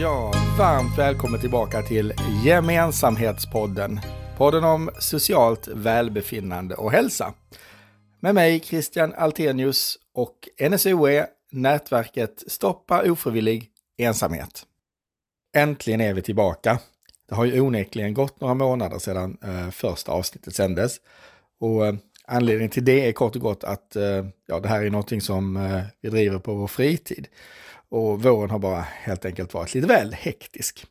Ja, varmt välkommen tillbaka till Gemensamhetspodden. Podden om socialt välbefinnande och hälsa. Med mig Christian Altenius och NSOE, nätverket Stoppa ofrivillig ensamhet. Äntligen är vi tillbaka. Det har ju onekligen gått några månader sedan eh, första avsnittet sändes. Och eh, anledningen till det är kort och gott att eh, ja, det här är någonting som eh, vi driver på vår fritid. Och våren har bara helt enkelt varit lite väl hektisk.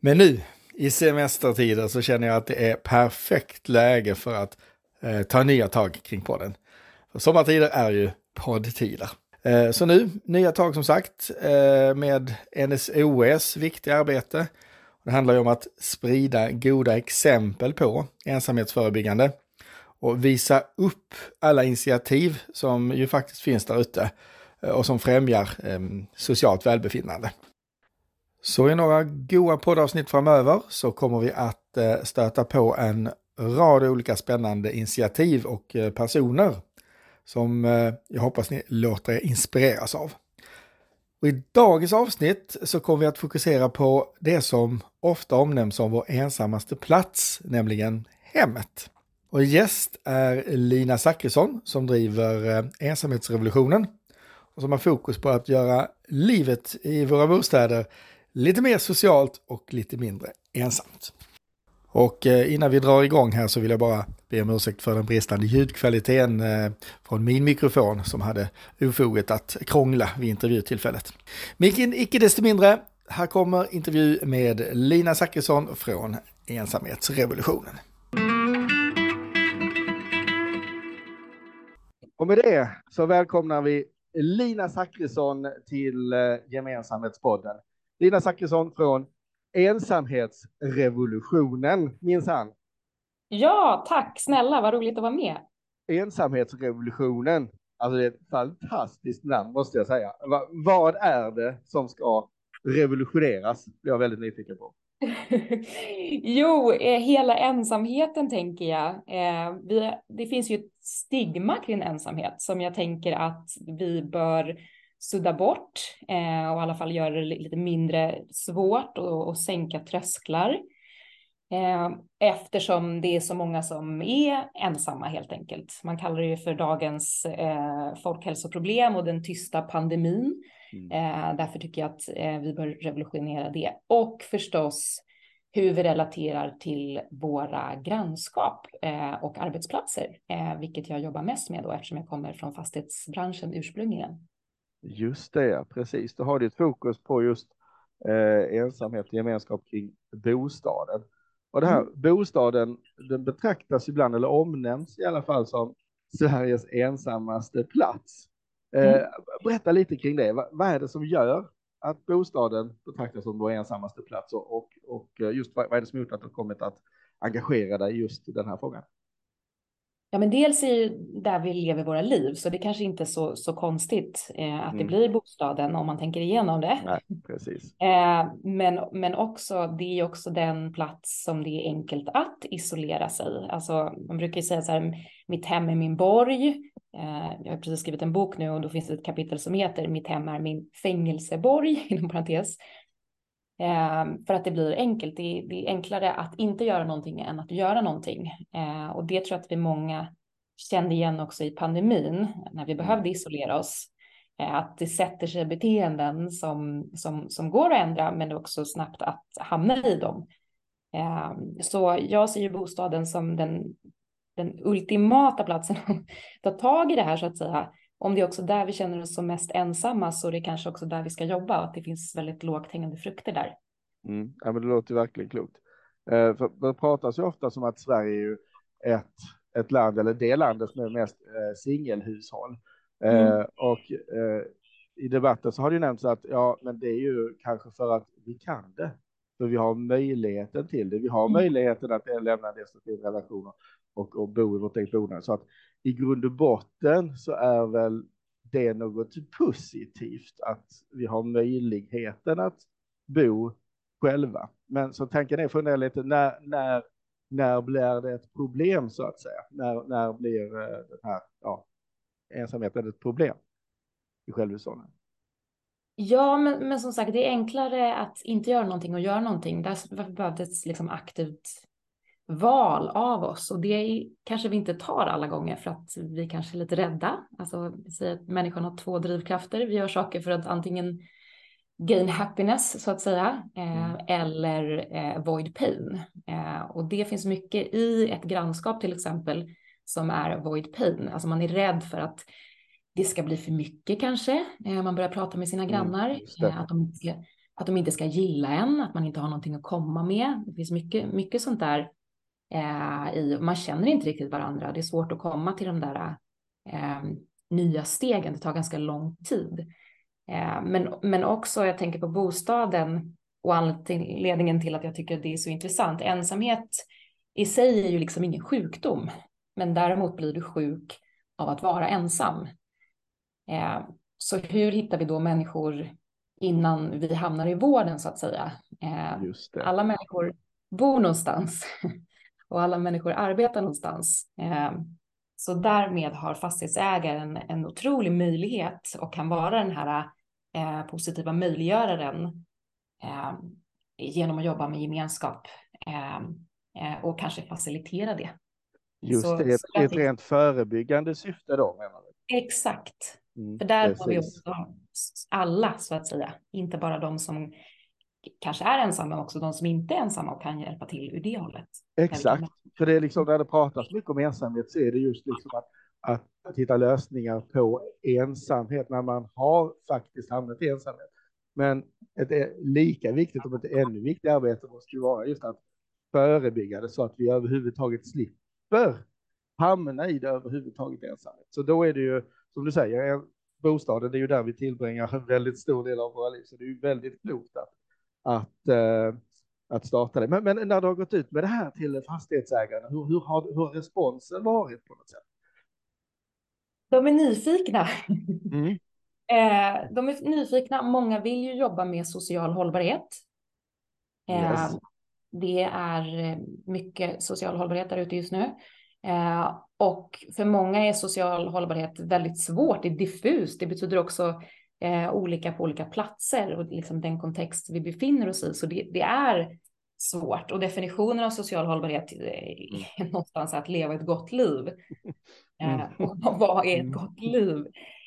Men nu i semestertider så känner jag att det är perfekt läge för att eh, ta nya tag kring podden. För sommartider är ju poddtider. Eh, så nu, nya tag som sagt eh, med NSOS viktiga arbete. Det handlar ju om att sprida goda exempel på ensamhetsförebyggande och visa upp alla initiativ som ju faktiskt finns där ute Eh, och som främjar ehm, socialt välbefinnande. Så i några goa poddavsnitt framöver så kommer vi att eh, stöta på en rad olika spännande initiativ och eh, personer som jag hoppas ni låter er inspireras av. Och I dagens avsnitt så kommer vi att fokusera på det som ofta omnämns som vår ensammaste plats, nämligen hemmet. Och gäst är Lina Zachrisson som driver Ensamhetsrevolutionen som har fokus på att göra livet i våra bostäder lite mer socialt och lite mindre ensamt. Och eh, innan vi drar igång här så vill jag bara be om ursäkt för den bristande ljudkvaliteten eh, från min mikrofon som hade ofoget att krångla vid intervjutillfället. Men icke desto mindre, här kommer intervju med Lina Zachrisson från Ensamhetsrevolutionen. Och med det så välkomnar vi Lina Zachrisson till eh, Gemensamhetspodden. Lina Zachrisson från Ensamhetsrevolutionen, minsann. Ja, tack snälla, vad roligt att vara med. Ensamhetsrevolutionen, alltså det är ett fantastiskt namn måste jag säga. Va, vad är det som ska revolutioneras? Det är jag väldigt nyfiken på. jo, eh, hela ensamheten tänker jag. Eh, vi, det finns ju ett stigma kring ensamhet som jag tänker att vi bör sudda bort eh, och i alla fall göra det lite mindre svårt och, och sänka trösklar. Eh, eftersom det är så många som är ensamma helt enkelt. Man kallar det ju för dagens eh, folkhälsoproblem och den tysta pandemin. Mm. Eh, därför tycker jag att eh, vi bör revolutionera det. Och förstås hur vi relaterar till våra grannskap eh, och arbetsplatser, vilket jag jobbar mest med då eftersom jag kommer från fastighetsbranschen ursprungligen. Just det, precis. Då har du ett fokus på just eh, ensamhet och gemenskap kring bostaden. Och det här mm. bostaden, den betraktas ibland eller omnämns i alla fall som Sveriges ensammaste plats. Eh, mm. Berätta lite kring det. Va, vad är det som gör att bostaden betraktas som vår ensammaste plats och, och, eh, just vad, är det som gjort att du kommit att engagera dig just i den här frågan? Ja, men dels är där vi lever våra liv, så det kanske inte är så, så konstigt eh, att mm. det blir bostaden om man tänker igenom det. Nej, precis. Eh, men, men också, det är också den plats som det är enkelt att isolera sig. Alltså, man brukar ju säga så här, mitt hem är min borg. Eh, jag har precis skrivit en bok nu och då finns det ett kapitel som heter Mitt hem är min fängelseborg, inom parentes. Eh, för att det blir enkelt. Det är, enklare att inte göra någonting än att göra någonting. Eh, och det tror jag att vi många kände igen också i pandemin när vi behövde mm. isolera oss. Att det sätter sig beteenden som, som, som går att ändra men också snabbt att hamna i dem. Så jag ser ju bostaden som den, den ultimata platsen att ta tag i det här så att säga om det är också där vi känner oss som mest ensamma så är det kanske också där vi ska jobba och att det finns väldigt lågt hängande frukter där. Mm. Ja, men det låter verkligen klokt. Eh, för det pratas ju ofta som att Sverige är ju ett, ett land, eller det landet som är mest eh, singelhushåll. Eh, mm. Och eh, i debatten så har det ju nämnts att ja, men det är ju kanske för att vi kan det. För vi har möjligheten till det. Vi har mm. möjligheten att lämna destruktiva relationer och, och bo i vårt eget boende. Så att i grund och botten så är väl det något positivt att vi har möjligheten att bo själva. Men så tanken är fundera lite när, när, när blir det ett problem så att säga? När, när blir eh, den här ja, ensamheten ett problem i självhushållet? Ja, men, men som sagt, det är enklare att inte göra någonting och göra någonting. Därför behövdes liksom aktivt val av oss och det kanske vi inte tar alla gånger för att vi kanske är lite rädda. Alltså, vi säger att människan har två drivkrafter. Vi gör saker för att antingen gain happiness så att säga eh, mm. eller eh, void pain. Eh, och det finns mycket i ett grannskap till exempel som är void pain. Alltså man är rädd för att det ska bli för mycket kanske. Eh, man börjar prata med sina mm, grannar. Mm, att, de att de inte ska gilla en, att man inte har någonting att komma med. Det finns mycket, mycket sånt där. Eh, i, man känner inte riktigt varandra. Det är svårt att komma till de där eh, nya stegen. Det tar ganska lång tid. Eh, men, men också, jag tänker på bostaden och anledningen till att jag tycker det är så intressant. Ensamhet i sig är ju liksom ingen sjukdom, men däremot blir du sjuk av att vara ensam. Eh, så hur hittar vi då människor innan vi hamnar i vården så att säga? Eh, alla människor bor någonstans och alla människor arbetar någonstans. Eh, så därmed har fastighetsägaren en otrolig möjlighet och kan vara den här positiva möjliggöraren genom att jobba med gemenskap och kanske facilitera det. Just så, det, så ett rent förebyggande syfte då menar du? Exakt. Mm, För där har vi också alla så att säga, inte bara de som kanske är ensamma, också de som inte är ensamma och kan hjälpa till ur det hållet. Exakt, för det är liksom när det pratas mycket om ensamhet så är det just liksom att, att, att hitta lösningar på ensamhet när man har faktiskt hamnat i ensamhet. Men ett lika viktigt, om inte ännu viktigare arbete måste ju vara just att förebygga det så att vi överhuvudtaget slipper hamna i det överhuvudtaget ensamhet. Så då är det ju som du säger, bostaden, det är ju där vi tillbringar en väldigt stor del av våra liv, så det är ju väldigt klokt att, att, äh, att starta det. Men, men, när du har gått ut med det här till fastighetsägarna, hur, hur, har, hur har responsen varit på något sätt? De är nyfikna. Mm. eh, de är nyfikna. Många vill ju jobba med social hållbarhet. Eh, yes. Det är mycket social hållbarhet där ute just nu. Eh, och för många är social hållbarhet väldigt svårt, det är diffust, det betyder också eh, olika på olika platser och liksom den kontext vi befinner oss i. Så det, det är svårt och definitionen av social hållbarhet är mm. någonstans att leva ett gott liv. Eh, och vad är ett mm. gott liv?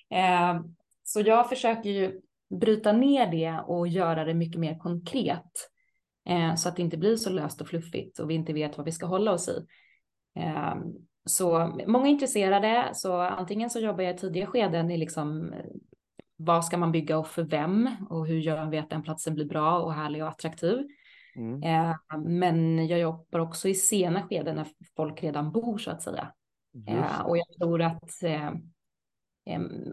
Eh, så jag försöker ju bryta ner det och göra det mycket mer konkret eh, så att det inte blir så löst och fluffigt och vi inte vet vad vi ska hålla oss i. Så många är intresserade, så antingen så jobbar jag i tidiga skeden i liksom vad ska man bygga och för vem och hur gör vi att den platsen blir bra och härlig och attraktiv. Mm. Ehm, men jag jobbar också i sena skeden när folk redan bor så att säga. Ehm, och jag tror att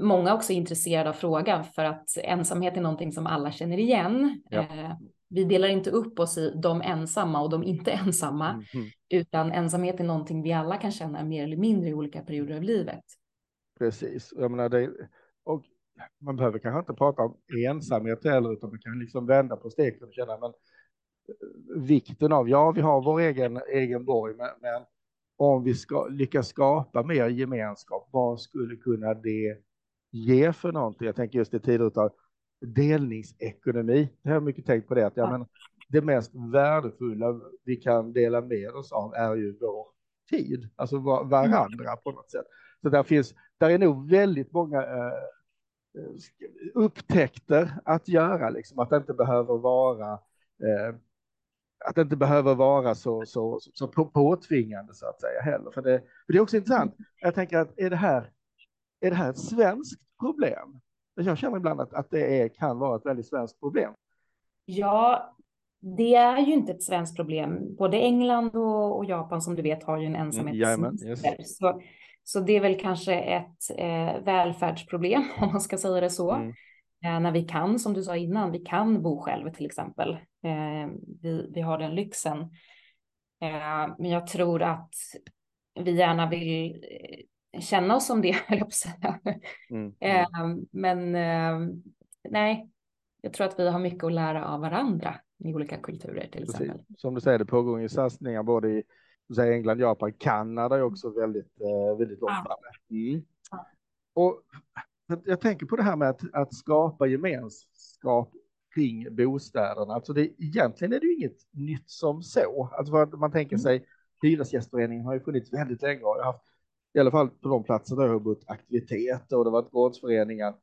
många också är intresserade av frågan för att ensamhet är någonting som alla känner igen. Ja vi delar inte upp oss i de ensamma och de inte ensamma, mm utan ensamhet är någonting vi alla kan känna mer eller mindre i olika perioder av livet. Precis, jag menar det, och man behöver kanske inte prata om ensamhet heller, utan man kan liksom vända på steken och känna, men eh, vikten av, ja, vi har vår egen, egen borg, men, men om vi ska lyckas skapa mer gemenskap, vad skulle kunna det ge för någonting? Jag tänker just i tider av delningsekonomi. Jag har mycket tänkt på det. Att, ja, men det mest värdefulla vi kan dela med oss av är ju vår tid, alltså varandra på något sätt. Så där finns, där är nog väldigt många eh, upptäckter att göra, liksom att det inte behöver vara eh, att det inte behöver vara så, så, så påtvingande så att säga heller. För det, för det är också intressant. Jag tänker att är det här, är det här ett svenskt problem? Jag känner ibland att, att det är, kan vara ett väldigt svenskt problem. Ja, det är ju inte ett svenskt problem. Både England och, och Japan som du vet har ju en ensamhetsminister. Mm, yes. så, så det är väl kanske ett eh, välfärdsproblem om man ska säga det så. Mm. Eh, när vi kan, som du sa innan, vi kan bo själv till exempel. Eh, vi, vi har den lyxen. Eh, men jag tror att vi gärna vill känna oss som det, höll jag på att säga. Mm. Eh, men eh, nej, jag tror att vi har mycket att lära av varandra i olika kulturer till Precis. exempel. Som du säger, det pågår ju satsningar både i säger England, Japan, Kanada är också väldigt, eh, väldigt långt framme. Mm. Ja. Och jag tänker på det här med att, att skapa gemenskap kring bostäderna. Alltså det, egentligen är det ju inget nytt som så. Alltså man tänker mm. sig, Hyresgästföreningen har ju funnits väldigt länge och haft, i alla fall på de platser där jag har bott, aktiviteter och det har varit gårdsföreningar.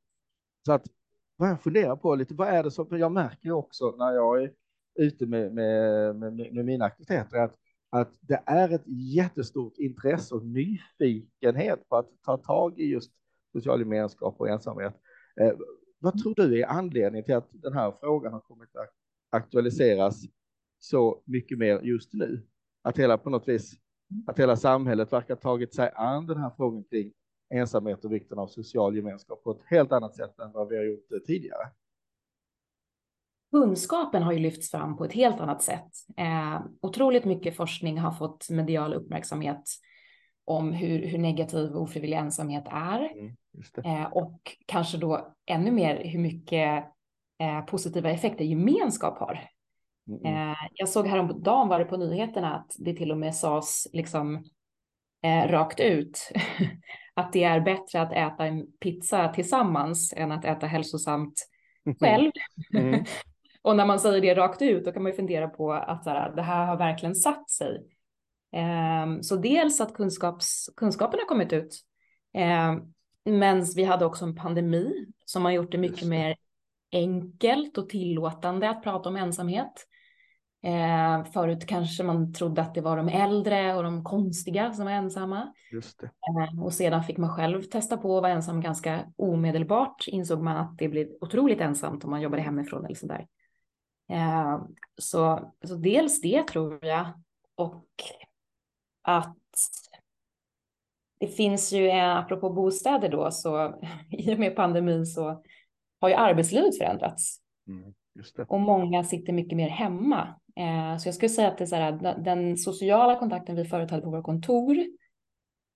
Så att vad jag funderar på lite, vad är det som, för jag märker ju också när jag är ute med, med, med, med mina aktiviteter att, att det är ett jättestort intresse och nyfikenhet på att ta tag i just social gemenskap och ensamhet. Eh, vad tror du är anledningen till att den här frågan har kommit att aktualiseras så mycket mer just nu? Att hela på något vis, att hela samhället verkar tagit sig an den här frågan kring ensamhet och vikten av social gemenskap på ett helt annat sätt än vad vi har gjort tidigare. Kunskapen har ju lyfts fram på ett helt annat sätt. Eh, otroligt mycket forskning har fått medial uppmärksamhet om hur, hur negativ ofrivillig ensamhet är. Mm, eh, och kanske då ännu mer hur mycket eh, positiva effekter gemenskap har. Mm. Eh, jag såg häromdagen var det på nyheterna att det till och med sades liksom eh, rakt ut att det är bättre att äta en pizza tillsammans än att äta hälsosamt själv. Mm. och när man säger det rakt ut, då kan man ju fundera på att så här, det här har verkligen satt sig. Um, så dels att kunskaps, kunskapen har kommit ut, um, men vi hade också en pandemi som har gjort det mycket mer enkelt och tillåtande att prata om ensamhet. Eh, förut kanske man trodde att det var de äldre och de konstiga som var ensamma. Eh, och sedan fick man själv testa på att vara ensam ganska omedelbart. Insåg man att det blir otroligt ensamt om man jobbade hemifrån eller sådär. Eh, så, så dels det tror jag. Och att det finns ju, apropå bostäder då, så i och med pandemin så har ju arbetslivet förändrats. Mm, och många sitter mycket mer hemma. Eh, så jag skulle säga att det är så här, den sociala kontakten vi förut hade på våra kontor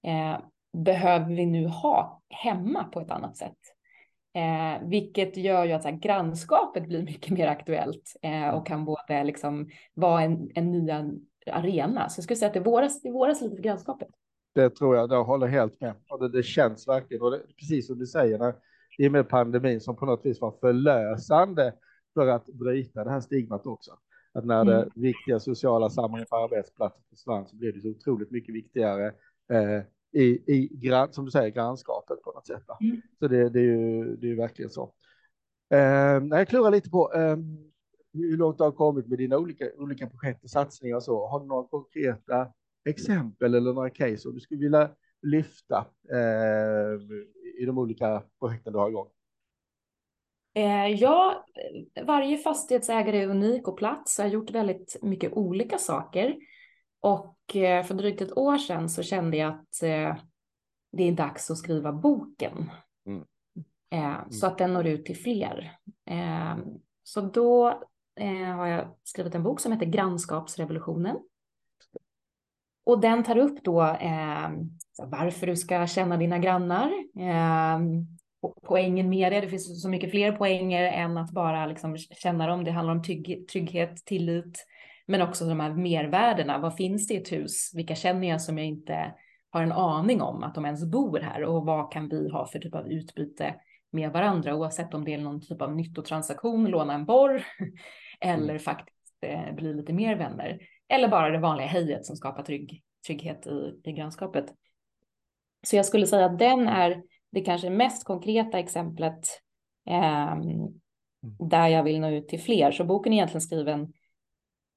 eh, behöver vi nu ha hemma på ett annat sätt. Eh, vilket gör ju att så här, grannskapet blir mycket mer aktuellt eh, och kan både liksom vara en, en ny arena. Så jag skulle säga att det våras, det våras lite för grannskapet. Det tror jag, jag håller helt med. Och det, det känns verkligen, och det, precis som du säger, när, i och med pandemin som på något vis var förlösande för att bryta det här stigmat också. Att när det mm. viktiga sociala sammanhanget på arbetsplatsen försvann så blev det så otroligt mycket viktigare eh, i, i grann, som du säger, grannskapet på något sätt. Mm. Så det, det, är ju, det är ju verkligen så. Eh, jag klurar lite på eh, hur långt du har kommit med dina olika, olika projekt och satsningar och så. Har du några konkreta exempel eller några case som du skulle vilja lyfta eh, i de olika projekten du har igång? Eh, ja, varje fastighetsägare är unik och plats. Jag har gjort väldigt mycket olika saker. Och eh, för drygt ett år sedan så kände jag att eh, det är dags att skriva boken. Mm. Mm. Så att den når ut till fler. Så då har jag skrivit en bok som heter Grannskapsrevolutionen. Och den tar upp då varför du ska känna dina grannar, poängen med det. Det finns så mycket fler poänger än att bara liksom känna dem. Det handlar om trygg, trygghet, tillit, men också de här mervärdena. Vad finns det i ett hus? Vilka känner jag som jag inte har en aning om att de ens bor här och vad kan vi ha för typ av utbyte med varandra oavsett om det är någon typ av nyttotransaktion, låna en borr eller mm. faktiskt eh, bli lite mer vänner eller bara det vanliga hejet som skapar trygg, trygghet i, i grannskapet. Så jag skulle säga att den är det kanske mest konkreta exemplet eh, där jag vill nå ut till fler. Så boken är egentligen skriven,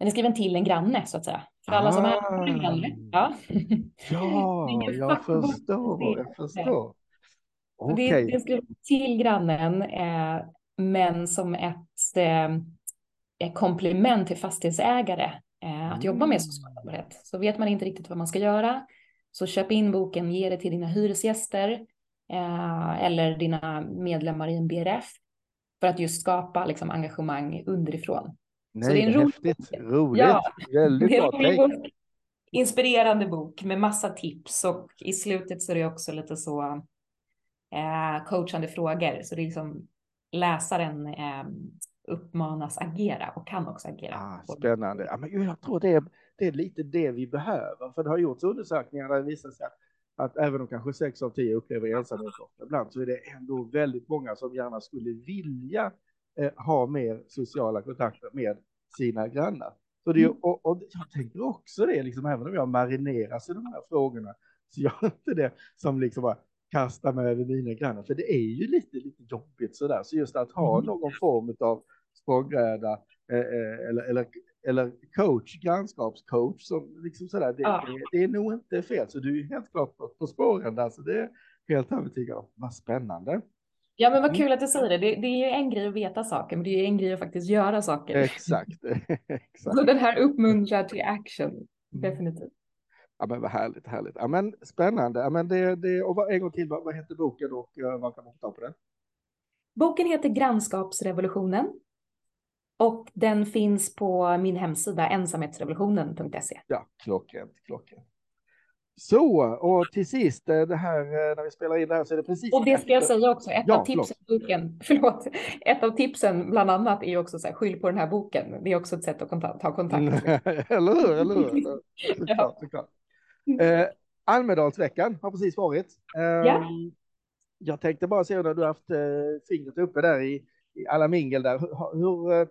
den är skriven till en granne så att säga. För alla ah. som är en granne. Ja, ja jag förstår, jag förstår. Okay. Det, det är skrivet till grannen, eh, men som ett eh, komplement till fastighetsägare eh, att mm. jobba med social hållbarhet. Så vet man inte riktigt vad man ska göra, så köp in boken, ge det till dina hyresgäster eh, eller dina medlemmar i en BRF för att just skapa liksom, engagemang underifrån. Nej, så det är en häftigt, rolig, roligt, ja, väldigt bra tänkt. Inspirerande bok med massa tips och i slutet så är det också lite så eh, coachande frågor. Så det är liksom läsaren eh, uppmanas agera och kan också agera. Ah, spännande. Ja, men jag tror det är, det är lite det vi behöver, för det har gjorts undersökningar där det visar sig att att även om kanske sex av tio upplever ensamhet ibland så är det ändå väldigt många som gärna skulle vilja eh, ha mer sociala kontakter med sina grannar. Så det, mm. och, och jag tänker också det, liksom, även om jag marineras i de här frågorna, så gör inte det som liksom bara kasta mig över mina grannar, för det är ju lite, lite jobbigt sådär. Så just att ha mm. någon form av språngbräda eh, eh, eller, eller, eller coach, grannskapscoach, som liksom sådär, det, ja. det, det, är nog inte fel. Så du är helt klart på, på spåren där, så det är helt övertygad om. Vad spännande. Ja, men vad mm. kul att du säger det. det. det. är ju en grej att veta saker, men det är ju en grej att faktiskt göra saker. Exakt. Exakt. Så den här uppmuntrar till action, mm. definitivt. Ja, men vad härligt, härligt. Ja, men spännande. Ja, men det, det, och en gång till, vad, vad heter boken och uh, vad kan man ta på den? Boken heter Grannskapsrevolutionen och den finns på min hemsida ensamhetsrevolutionen.se. Ja, klockrent, klockrent. Så, och till sist, eh, det här eh, när vi spelar in det här så är det precis. Och det ska jag säga också, ett ja, av tipsen, boken, förlåt, ett av tipsen bland annat är ju också så här, skyll på den här boken. Det är också ett sätt att ta kontakt. eller hur, eller hur? Såklart, såklart. Eh, Almedalsveckan har precis varit. Eh, ja. Jag tänkte bara se när du har haft eh, fingret uppe där i, i alla mingel där. Hur, hur, eh,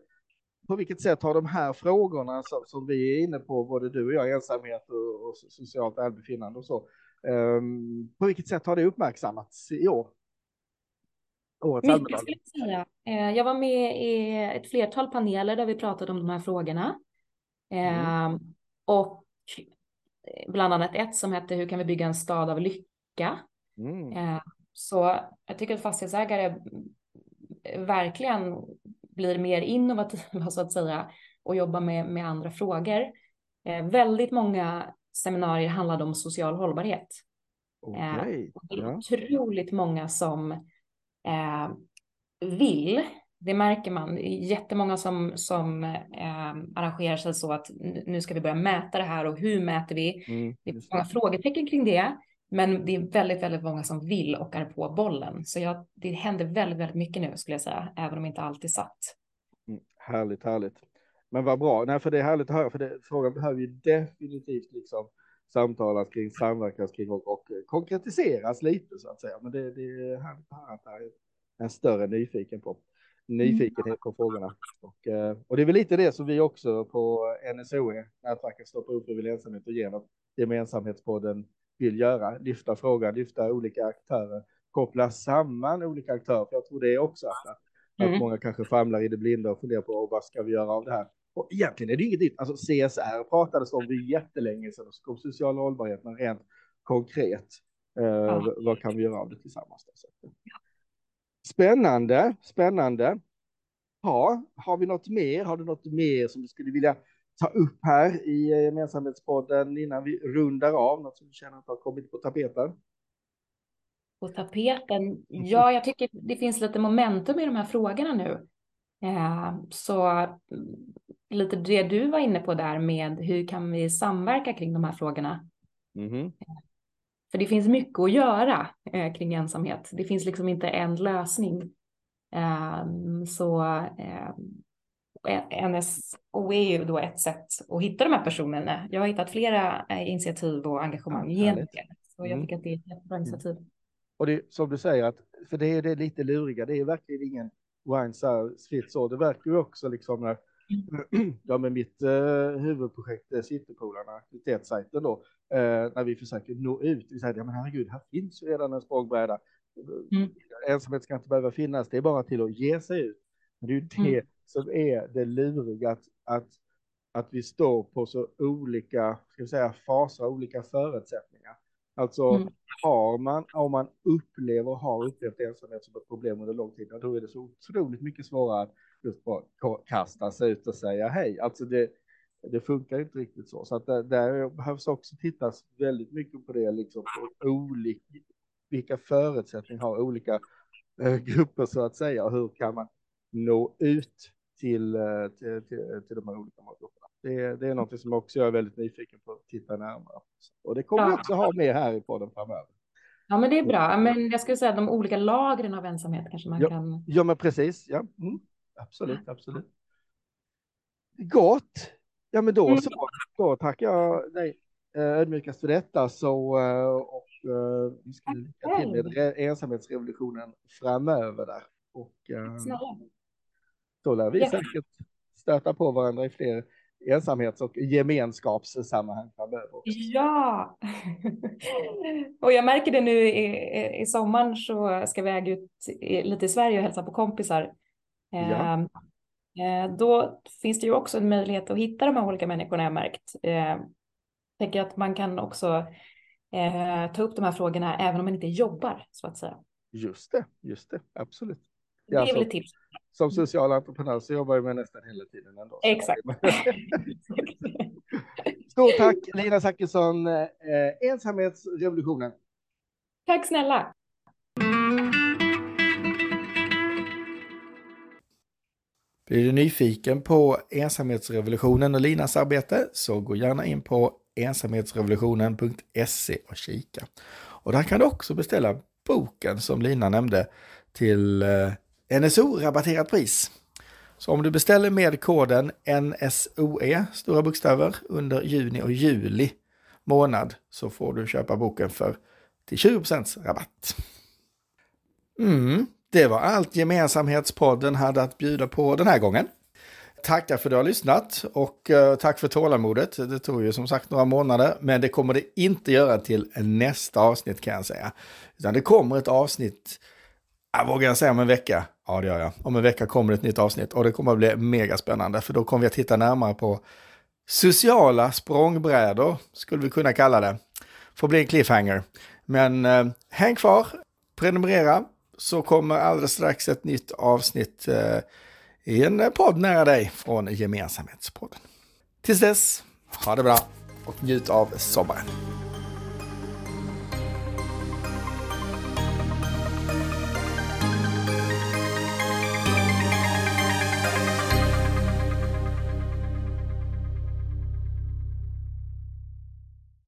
på vilket sätt har de här frågorna som, som vi är inne på, både du och jag, ensamhet och, och socialt välbefinnande och så, um, på vilket sätt har det uppmärksammats i år? Årets Mycket skulle jag säga. Eh, jag var med i ett flertal paneler där vi pratade om de här frågorna. Mm. Ehm, och bland annat ett som hette Hur kan vi bygga en stad av lycka? Mm. Ehm, så jag tycker att fastighetsägare verkligen blir mer innovativa så att säga och jobbar med, med andra frågor. Eh, väldigt många seminarier handlade om social hållbarhet. Okay. Eh, det är ja. otroligt många som eh, vill. Det märker man. Jättemånga som, som eh, arrangerar sig så att nu ska vi börja mäta det här och hur mäter vi? Mm, det är många frågetecken kring det. Men det är väldigt, väldigt många som vill och är på bollen. Så jag, det händer väldigt, väldigt mycket nu skulle jag säga, även om inte allt är satt. Mm, härligt, härligt. Men vad bra, nej för det är härligt att höra, för det, frågan behöver ju definitivt liksom samtalas kring, samverkas kring och, och konkretiseras lite så att säga. Men det, det är härligt att höra att det är en större nyfiken på nyfikenhet på frågorna. Och, eh, och det är väl lite det som vi också på NSOE, nätverket Stoppa upp över ensamhet och genom gemensamhetspodden vill göra, lyfta frågan, lyfta olika aktörer, koppla samman olika aktörer. För jag tror det är också att, mm. att många kanske famlar i det blinda och funderar på vad ska vi göra av det här. Och egentligen är det inget nytt. Alltså CSR pratades om det jättelänge sedan, om social hållbarhet, men rent konkret, eh, ja. vad kan vi göra av det tillsammans? Då? Spännande, spännande. Ja, har vi något mer? Har du något mer som du skulle vilja ta upp här i gemensamhetspodden innan vi rundar av? Något som du känner att har kommit på tapeten? På tapeten? Ja, jag tycker det finns lite momentum i de här frågorna nu. Eh, så mm, lite det du var inne på där med hur kan vi samverka kring de här frågorna? Mm. För det finns mycket att göra eh, kring ensamhet. Det finns liksom inte en lösning. Så NSO är ju då ett sätt att hitta de här personerna. Jag har hittat flera eh, initiativ och engagemang ja, genom det. Så jag mm. tycker att det är ett jättebra mm. initiativ. Och det som du säger, att, för det är det lite luriga, det är verkligen ingen one size fits all. Det verkar ju också liksom när, mm. ja med mitt eh, huvudprojekt eh, Citypolarna, aktivitetssajten då, eh, när vi försöker nå ut, vi säger, ja men herregud, här finns ju redan en språngbräda. Mm. Ensamhet ska inte behöva finnas, det är bara till att ge sig ut. Det är ju det mm som är det luriga att, att, att vi står på så olika ska vi säga, faser, olika förutsättningar. Alltså mm. har man, om man upplever, har upplevt ensamhet som ett problem under lång tid, då är det så otroligt mycket svårare att just bara kasta sig ut och säga hej. Alltså det, det funkar inte riktigt så. Så att där, där behövs också tittas väldigt mycket på det, liksom på olika, vilka förutsättningar har olika eh, grupper så att säga, och hur kan man nå ut till, eh, till, till, till de här olika målgrupperna. Det, det är något som också jag är väldigt nyfiken på att titta närmare. Och det kommer ja. vi också ha med här i podden framöver. Ja, men det är bra. Men jag skulle säga de olika lagren av ensamhet kanske man ja, kan. Ja, men precis. Ja, mm. absolut, absolut. Gott. Ja, men då mm. så. Då tackar jag dig eh, ödmjukast för detta så och uh, vi ska lycka till med ensamhetsrevolutionen framöver där. Och uh, då lär vi yes. säkert stöta på varandra i fler ensamhets och gemenskapssammanhang framöver. Också. Ja, och jag märker det nu i, i sommaren så ska vi äga ut lite i Sverige och hälsa på kompisar. Ja. Ehm, eh, då finns det ju också en möjlighet att hitta de här olika människorna jag märkt. Eh, tänker att man kan också eh, ta upp de här frågorna även om man inte jobbar så att säga. Just det, just det, absolut. Det är alltså, väl ett tips. Som social entreprenör så jobbar jag med nästan hela tiden ändå. Exakt. Stort tack Lina Zachrisson, eh, ensamhetsrevolutionen. Tack snälla. Blir du nyfiken på ensamhetsrevolutionen och Linas arbete så gå gärna in på ensamhetsrevolutionen.se och kika. Och där kan du också beställa boken som Lina nämnde till eh, NSO-rabatterat pris. Så om du beställer med koden NSOE, stora bokstäver, under juni och juli månad så får du köpa boken för till 20 rabatt. Mm, det var allt Gemensamhetspodden hade att bjuda på den här gången. Tackar för att du har lyssnat och eh, tack för tålamodet. Det tog ju som sagt några månader, men det kommer det inte göra till nästa avsnitt kan jag säga. Utan det kommer ett avsnitt, jag vågar jag säga om en vecka? Ja, det gör jag. Om en vecka kommer ett nytt avsnitt och det kommer att bli mega spännande för då kommer vi att titta närmare på sociala språngbrädor, skulle vi kunna kalla det. Får bli en cliffhanger. Men eh, häng kvar, prenumerera, så kommer alldeles strax ett nytt avsnitt eh, i en podd nära dig från Gemensamhetspodden. Tills dess, ha det bra och njut av sommaren.